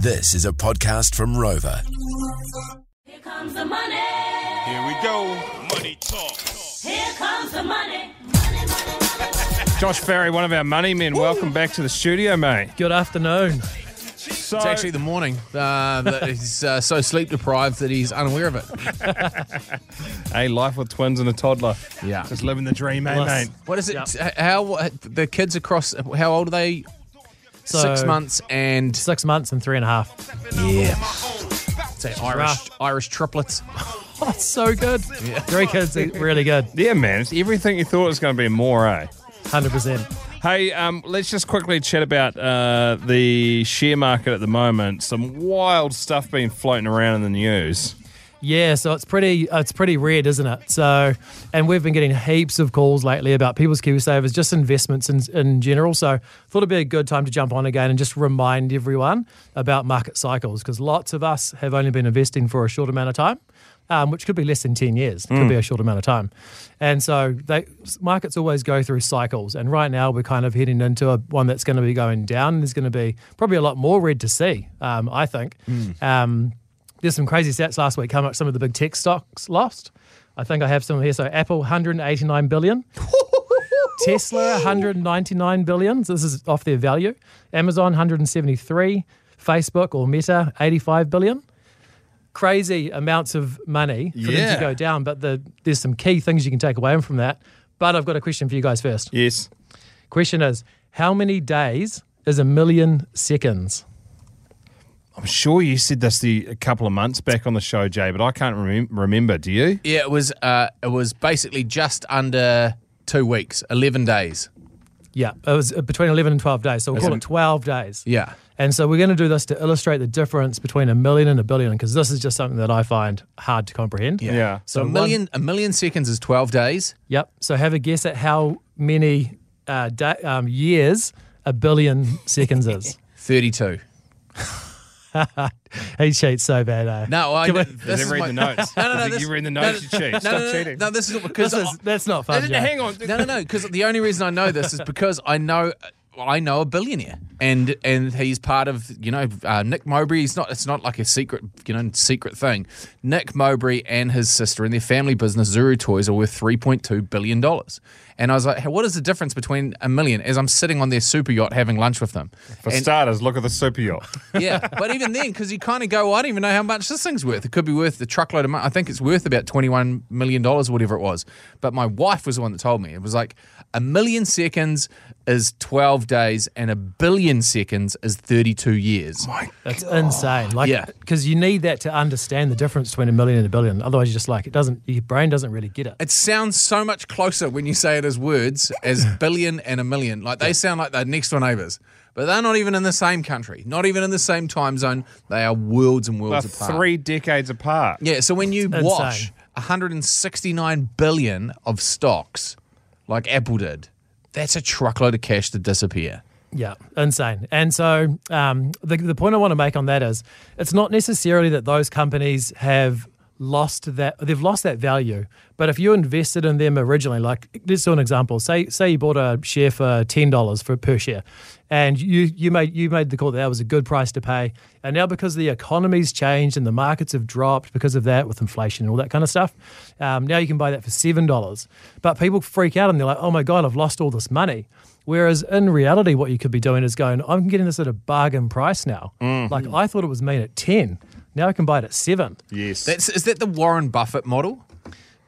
This is a podcast from Rover. Here comes the money. Here we go. Money talk. Here comes the money. Money, money, money. Josh Farry, one of our money men. Welcome back to the studio, mate. Good afternoon. So, It's actually the morning. Uh, that he's uh, so sleep deprived that he's unaware of it. a life with twins and a toddler. Yeah. Just living the dream, eh, Bless. mate? What is it? h- How the kids across? How old are they? So, Six months and Six months and three and a half. yeah. Say Irish rough. Irish triplets. Oh, it's so good. Yeah. Three kids, are really good. Yeah, man. It's everything you thought was going to be and more, eh? 100%. Hey, um, let's just quickly chat about uh, the share market at the moment. Some wild stuff being floating around in the news. Yeah, so it's pretty it's pretty red, isn't it? So, and we've been getting heaps of calls lately about people's KiwiSavers, just investments in, in general. So, thought it'd be a good time to jump on again and just remind everyone about market cycles because lots of us have only been investing for a short amount of time. Um, which could be less than 10 years, It could be a short amount of time. And so they, markets always go through cycles. And right now we're kind of heading into a, one that's going to be going down. There's going to be probably a lot more red to see, um, I think. Um, there's some crazy stats last week. How much some of the big tech stocks lost? I think I have some here. So Apple, 189 billion. Tesla, 199 billion. So this is off their value. Amazon, 173. Facebook or Meta, 85 billion. Crazy amounts of money for them to go down. But the, there's some key things you can take away from that. But I've got a question for you guys first. Yes. Question is, how many days is a million seconds? I'm sure you said this the, a couple of months back on the show, Jay, but I can't remem- remember. Do you? Yeah, it was. Uh, it was basically just under two weeks, eleven days. Yeah, it was uh, between 11 and 12 days. So we'll Is call it- it 12 days. Yeah. And so we're going to do this to illustrate the difference between a million and a billion because this is just something that I find hard to comprehend. Yeah. So, a one- million, a million seconds is twelve days. Yep. So have a guess at how many uh, da- um, years a billion seconds is. Thirty-two. he cheats so bad, eh? No, I. Can we- this is read my- the notes? No, no, no. Is it this- you read the no, notes, you cheat. No, Stop no, no, cheating. No, this is because This is, that's not fun. Jay. Hang on. no, no, no. Because the only reason I know this is because I know I know a billionaire, and and he's part of you know uh, Nick Mowbray. He's not. It's not like a secret you know secret thing. Nick Mowbray and his sister and their family business Zuru Toys are worth three point two billion dollars. And I was like, hey, what is the difference between a million? As I'm sitting on their super yacht having lunch with them. For And- starters, look at the super yacht. yeah, but even then, because you kind of go, well, I don't even know how much this thing's worth. It could be worth the truckload of money. I think it's worth about $21 million or whatever it was. But my wife was the one that told me. It was like a million seconds is 12 days and a billion seconds is 32 years. That's insane. Like, Yeah. because you need that to understand the difference between a million and a billion. Otherwise, you're just like, it doesn't, your brain doesn't really get it. It sounds so much closer when you say it as words as billion and a million. Like they sound like they're next door neighbors. But they're not even in the same country, not even in the same time zone. They are worlds and They're worlds apart. three decades apart. Yeah, so when you Insane. 169 billion of stocks like Apple did, that's a truckload of cash to disappear. Yeah, insane. And so um, the, the point I want to make on that is it's not necessarily that those companies have lost that they've lost that value. But if you invested in them originally like let's do an example. Say say you bought a share for $10 for per share and you you made you made the call that that was a good price to pay. And now because the economy's changed and the markets have dropped because of that with inflation and all that kind of stuff um, now you can buy that for $7 but people freak out and they're like oh my god i've lost all this money. Whereas in reality, what you could be doing is going, I'm getting this at a bargain price now. Like I thought it was made at 10. Now I can buy it at seven. Yes. That's is that the Warren Buffett model?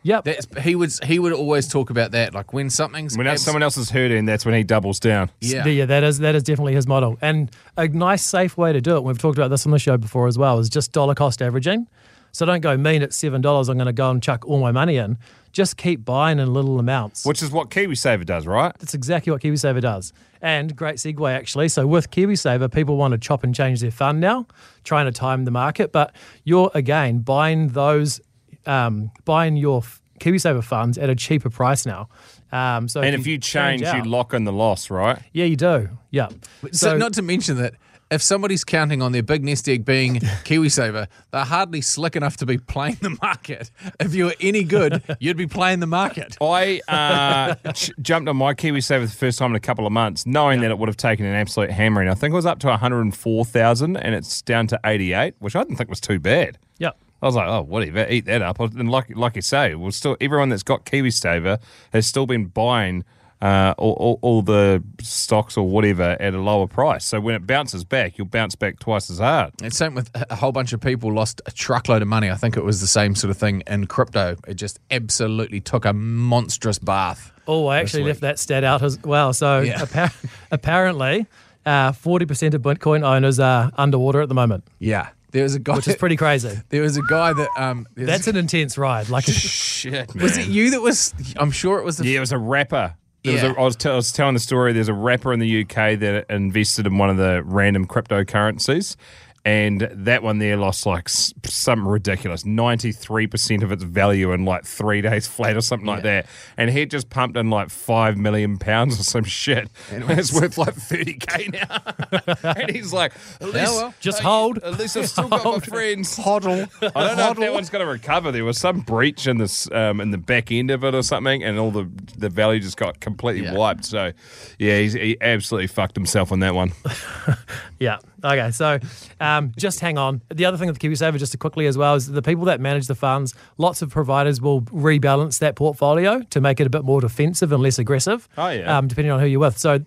Yep. That's he would he would always talk about that like when something's when abs- someone else is hurting, that's when he doubles down. yeah. yeah, that is that is definitely his model. And a nice, safe way to do it. We've talked about this on the show before as well. Is just dollar cost averaging. So don't go mean at seven dollars. I'm going to go and chuck all my money in. Just keep buying in little amounts. Which is what KiwiSaver does, right? That's exactly what KiwiSaver does. And great segue, actually. So, with KiwiSaver, people want to chop and change their fund now, trying to time the market. But you're, again, buying those, um, buying your KiwiSaver funds at a cheaper price now. Um, so And if you change, out- you lock in the loss, right? Yeah, you do. Yeah. So, not to mention that if somebody's counting on their big nest egg being KiwiSaver, they're hardly slick enough to be playing the market. If you were any good, you'd be playing the market. I uh, ch- jumped on my KiwiSaver the first time in a couple of months, knowing that it would have taken an absolute hammering. I think it was up to 104,000 and it's down to 88, which I didn't think was too bad. Yep. I was like, oh, whatever, eat that up. And like, like you say, well, still everyone that's got KiwiSaver has still been buying uh, all, all, all the stocks or whatever at a lower price. So when it bounces back, you'll bounce back twice as hard. And same with a whole bunch of people lost a truckload of money. I think it was the same sort of thing in crypto. It just absolutely took a monstrous bath. Oh, I actually left that stat out as well. So Yeah. appa- apparently, uh, 40% of Bitcoin owners are underwater at the moment, Yeah. There was a guy. which is pretty crazy. There was a guy that. Um, That's an intense ride. Like, Shit, man. Was it you that was? I'm sure it was the. Yeah, it was a rapper. There was a, I, was t- I was telling the story. There's a rapper in the UK that invested in one of the random cryptocurrencies, and that one there lost like s- something ridiculous 93% of its value in like three days flat or something like that. And he just pumped in like five million pounds or some shit. And it's worth like 30k now. and he's like, at least, well. Just hold. At least I've still got my friends. HODL. I don't know if that one's going to recover. There was some breach in this um, in the back end of it or something, and all the the value just got completely Yeah. wiped. So, yeah, he's, he absolutely fucked himself on that one. Yeah. Okay. So um, just hang on. The other thing with KiwiSaver, just to quickly as well, is the people that manage the funds, lots of providers will rebalance that portfolio to make it a bit more defensive and less aggressive. Oh, yeah. Um, depending on who you're with. So,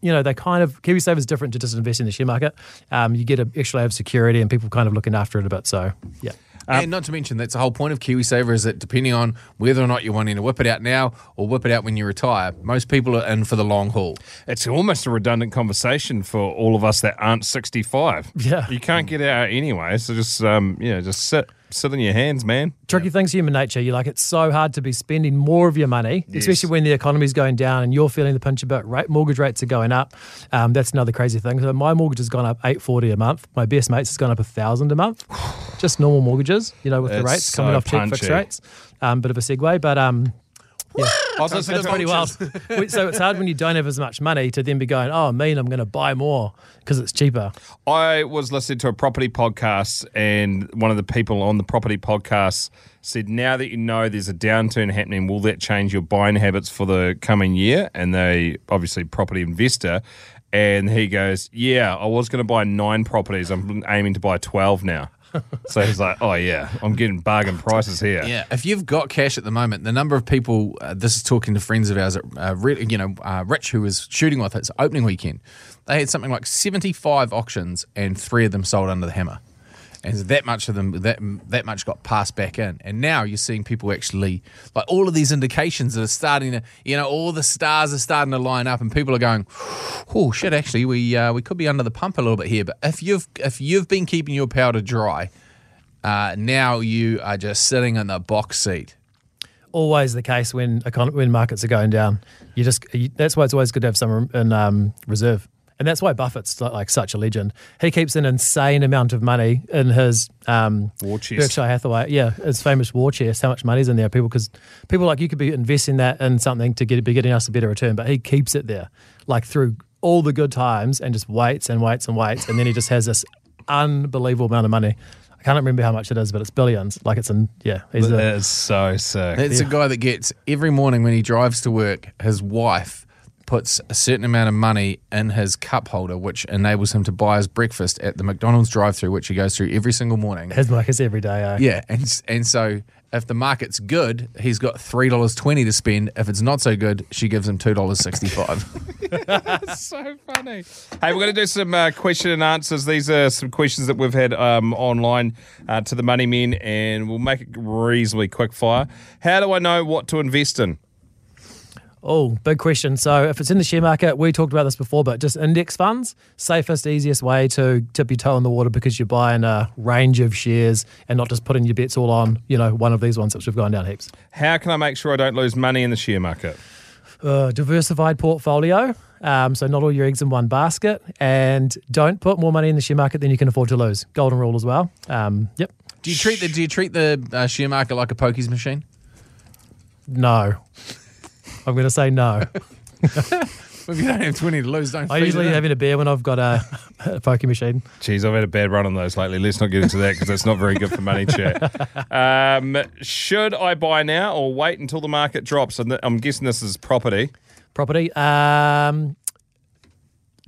you know, they kind of, KiwiSaver is different to just investing in the share market. Um, you get a extra layer of security and people kind of looking after it a bit. So, yeah. And not to mention, that's the whole point of KiwiSaver is that depending on whether or not you're wanting to whip it out now or whip it out when you retire, most people are in for the long haul. It's almost a redundant conversation for all of us that aren't 65. Yeah. You can't get out anyway, so just, um, yeah, just sit, sit in your hands, man. tricky things human nature. You're like it's so hard to be spending more of your money, especially when the economy's going down and you're feeling the pinch a bit. Right, mortgage rates are going up. Um, that's another crazy thing. So my mortgage has gone up eight forty a month. My best mates has gone up a thousand a month. Just normal mortgages, you know, with the That's rates coming so off cheap fixed rates. Um, bit of a segue, but um, yeah, I was listening that's to pretty wild. so it's hard when you don't have as much money to then be going, oh, I mean, I'm going to buy more because it's cheaper. I was listening to a property podcast, and one of the people on the property podcast said, "Now that you know there's a downturn happening, will that change your buying habits for the coming year?" And they obviously property investor, and he goes, "Yeah, I was going to buy nine properties. I'm aiming to buy twelve now." So he's like, "Oh yeah, I'm getting bargain prices here." Yeah, if you've got cash at the moment, the number of people, uh, this is talking to friends of ours, at, uh, you know, uh, Rich, who was shooting with his opening weekend, they had something like 75 auctions and three of them sold under the hammer. And that much of them, that that much got passed back in, and now you're seeing people actually like all of these indications that are starting to, you know, all the stars are starting to line up, and people are going, "Oh shit!" Actually, we uh, we could be under the pump a little bit here. But if you've if you've been keeping your powder dry, uh, now you are just sitting in the box seat. always the case when when markets are going down. You just you, that's why it's always good to have some in um, reserve, and that's why Buffett's like, like such a legend. He keeps an insane amount of money in his um, War chest. Berkshire Hathaway. Yeah, his famous war chest. How much money's in there? People because people like you could be investing that in something to get be getting us a better return, but he keeps it there like through all the good times and just waits and waits and waits, and then he just has this unbelievable amount of money. I can't remember how much it is, but it's billions. Like it's in yeah. He's a, That is so sick. It's a guy that gets every morning when he drives to work, his wife puts a certain amount of money in his cup holder, which enables him to buy his breakfast at the McDonald's drive-through, which he goes through every single morning. his markets every day. Eh? Yeah, and and so if the market's good, he's got three dollars twenty to spend. If it's not so good, she gives him two dollars sixty-five. so funny. Hey, we're going to do some uh, question and answers. These are some questions that we've had um, online uh, to the Money Men, and we'll make it reasonably quick fire. How do I know what to invest in? Oh, big question. So, if it's in the share market, we talked about this before, but just index funds, safest, easiest way to tip your toe in the water because you're buying a range of shares and not just putting your bets all on, you know, one of these ones which have gone down heaps. How can I make sure I don't lose money in the share market? Uh, diversified portfolio. Um, so, not all your eggs in one basket. And don't put more money in the share market than you can afford to lose. Golden rule as well. Um, yep. do you treat the Do you treat the uh, share market like a pokies machine? No. I'm going to say no. If you don't have 20 to lose, don't you? I feed usually it in. having a beer when I've got a, a poker machine. Jeez, I've had a bad run on those lately. Let's not get into that because that's not very good for money chat. Um, should I buy now or wait until the market drops? And I'm guessing this is property. Property. Um,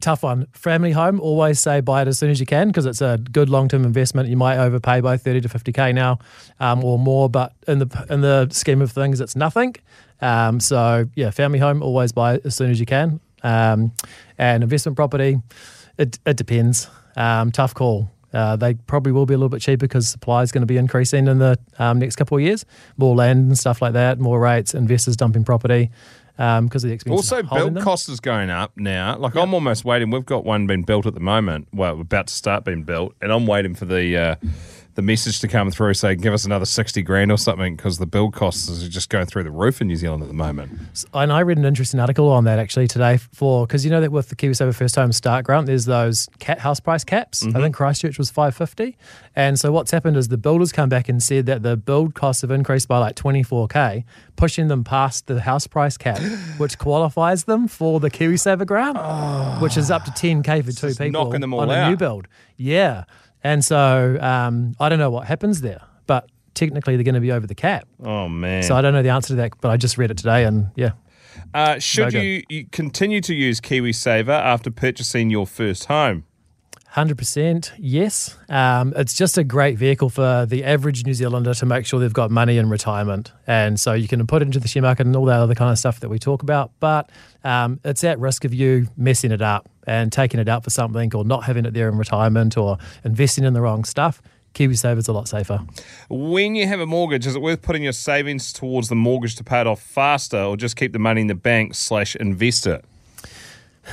tough one. Family home, always say buy it as soon as you can because it's a good long term investment. You might overpay by 30 to 50K now um, or more, but in the, in the scheme of things, it's nothing. Um, so, yeah, family home, always buy as soon as you can. Um, and investment property, it, it depends. Um, tough call. Uh, they probably will be a little bit cheaper because supply is going to be increasing in the um, next couple of years. More land and stuff like that, more rates, investors dumping property because of the expense. Also, build them. cost is going up now. Like I'm almost waiting. We've got one being built at the moment. Well, we're about to start being built, and I'm waiting for the uh, the message to come through saying give us another sixty grand or something because the build costs are just going through the roof in New Zealand at the moment. And I read an interesting article on that actually today for because you know that with the KiwiSaver First Home Start Grant, there's those cat house price caps. I mm-hmm. think Christchurch was five fifty, and so what's happened is the builders come back and said that the build costs have increased by like twenty four k, pushing them past the house price cap, which qualifies them for the KiwiSaver grant, ah. which is up to ten k for two people knocking them all on a new build. Yeah, and so um, I don't know what happens there, but technically they're going to be over the cap. Oh man! So I don't know the answer to that, but I just read it today, and yeah. uh, should No you, you continue to use KiwiSaver after purchasing your first home? Hundred percent, yes. Um, it's just a great vehicle for the average New Zealander to make sure they've got money in retirement, and so you can put it into the share market and all that other kind of stuff that we talk about. But um, it's at risk of you messing it up and taking it out for something, or not having it there in retirement, or investing in the wrong stuff. KiwiSaver's a lot safer. When you have a mortgage, is it worth putting your savings towards the mortgage to pay it off faster, or just keep the money in the bank slash invest it?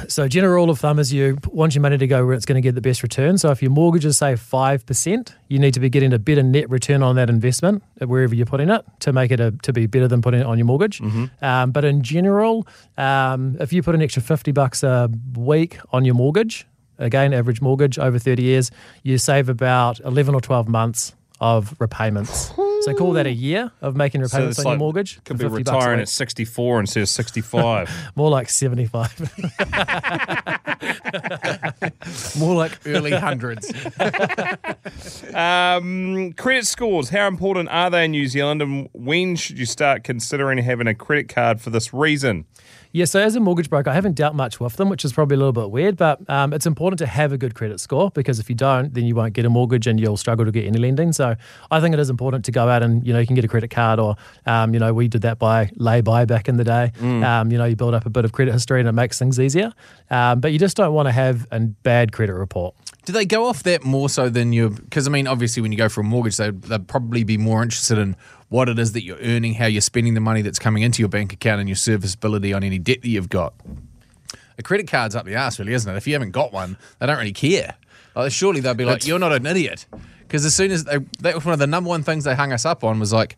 So, general rule of thumb is you want your money to go where it's going to get the best return. So, if your mortgage is say five percent, you need to be getting a better net return on that investment wherever you're putting it to make it a, to be better than putting it on your mortgage. Um, but in general, um, if you put an extra fifty bucks a week on your mortgage, again average mortgage over thirty years, you save about eleven or twelve months of repayments. So call that a year of making repayments on your mortgage. Could be 50 bucks a retiring at 64 instead of 65. More like 75. More like early hundreds. um, credit scores, how important are they in New Zealand, and when should you start considering having a credit card for this reason? Yeah, so as a mortgage broker, I haven't dealt much with them, which is probably a little bit weird, but um, it's important to have a good credit score because if you don't, then you won't get a mortgage and you'll struggle to get any lending. So I think it is important to go out and, you know, you can get a credit card or, um, you know, we did that by lay by back in the day. Um, you know, you build up a bit of credit history and it makes things easier. Um, but you just don't want to have a bad credit report. Do they go off that more so than you? Because I mean, obviously, when you go for a mortgage, they'd, they'd probably be more interested in what it is that you're earning, how you're spending the money that's coming into your bank account, and your serviceability on any debt that you've got. A credit card's up the ass, really, isn't it? If you haven't got one, they don't really care. Like, surely they'll be like, That's- "You're not an idiot," because as soon as they, that was one of the number one things they hung us up on was like,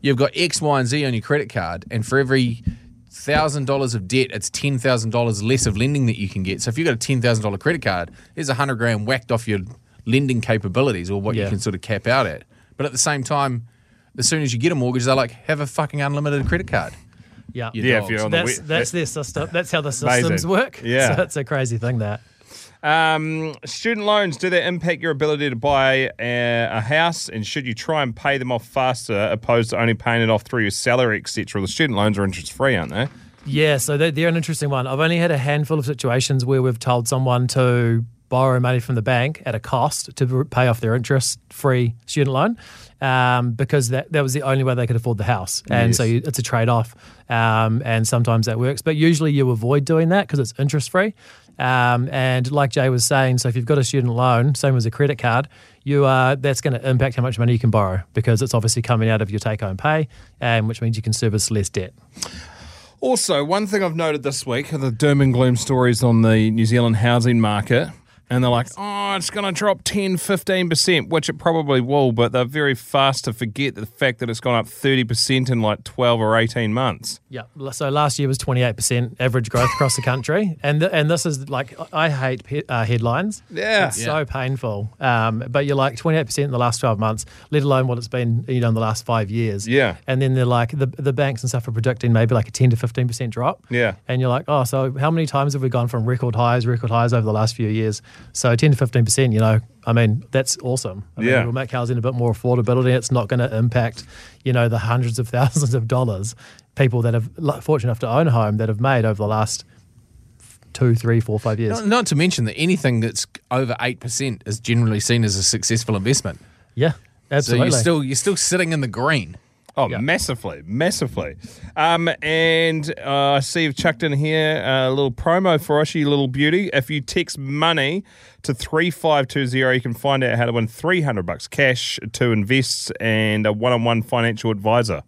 you've got X, Y, and Z on your credit card, and for every thousand dollars of debt, it's ten thousand dollars less of lending that you can get. So if you've got a ten thousand dollar credit card, there's a hundred grand whacked off your lending capabilities or what you can sort of cap out at. But at the same time, as soon as you get a mortgage, they're like, have a fucking unlimited credit card. Yeah. You Yeah, if you're on the That's, we- that's their system. That's how the Amazing. systems work. Yeah. So it's a crazy thing that. Um, student loans, do they impact your ability to buy a, a house? And should you try and pay them off faster opposed to only paying it off through your salary, etc.? The student loans are interest free, aren't they? Yeah, so they're, they're an interesting one. I've only had a handful of situations where we've told someone to borrow money from the bank at a cost to pay off their interest-free student loan um, because that, that was the only way they could afford the house. And so you, it's a trade-off, um, and sometimes that works. But usually you avoid doing that because it's interest-free. Um, and like Jay was saying, so if you've got a student loan, same as a credit card, you uh, that's going to impact how much money you can borrow because it's obviously coming out of your take-home pay, and which means you can service less debt. Also, one thing I've noted this week are the doom and gloom stories on the New Zealand housing market. And they're like, oh, it's going to drop 10, 15%, which it probably will, but they're very fast to forget the fact that it's gone up 30% in like 12 or 18 months. Yeah. So last year was 28% average growth across the country. And th- and this is like, I hate pe- uh, headlines. Yeah. It's so painful. Um, but you're like 28% in the last 12 months, let alone what it's been, you know, in the last five years. Yeah. And then they're like, the, the banks and stuff are predicting maybe like a 10 to 15% drop. Yeah. And you're like, oh, so how many times have we gone from record highs, record highs over the last few years? So 10 to 15%, you know, I mean, that's awesome. I mean, Yeah. it'll make housing a bit more affordability. It's not going to impact, you know, the hundreds of thousands of dollars people that have fortunate enough to own a home that have made over the last two, three, four, five years. Not, not to mention that anything that's over eight percent is generally seen as a successful investment. yeah, absolutely. So you're still you're still sitting in the green. Oh, Yeah. massively, massively. Um, and uh, I see you've chucked in here a little promo for us, you little beauty. If you text money to 3520, you can find out how to win 300 bucks cash to invest and a one on one financial advisor.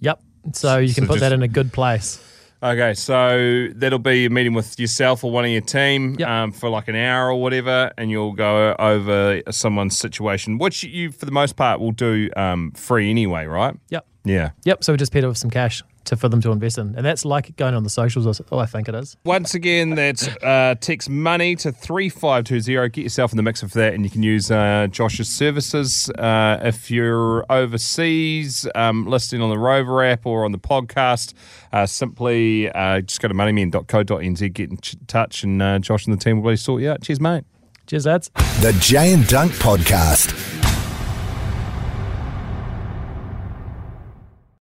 yep. So you can So put that in a good place. Okay, so that'll be a meeting with yourself or one of your team Yep. um, for like an hour or whatever, and you'll go over someone's situation, which you, for the most part, will do um, free anyway, right? Yep. Yeah. Yep. So we just paid with some cash to for them to invest in, and that's like going on the socials. Oh, I think it is. Once again, that's uh, text money to 3520. Get yourself in the mixer for that, and you can use uh, Josh's services. Uh, if you're overseas, um, listening on the Rover app or on the podcast, uh, simply uh, just go to moneymen.co.nz, get in touch, and uh, Josh and the team will really sort you out. Cheers, mate. Cheers, lads. The Jay and Dunk Podcast.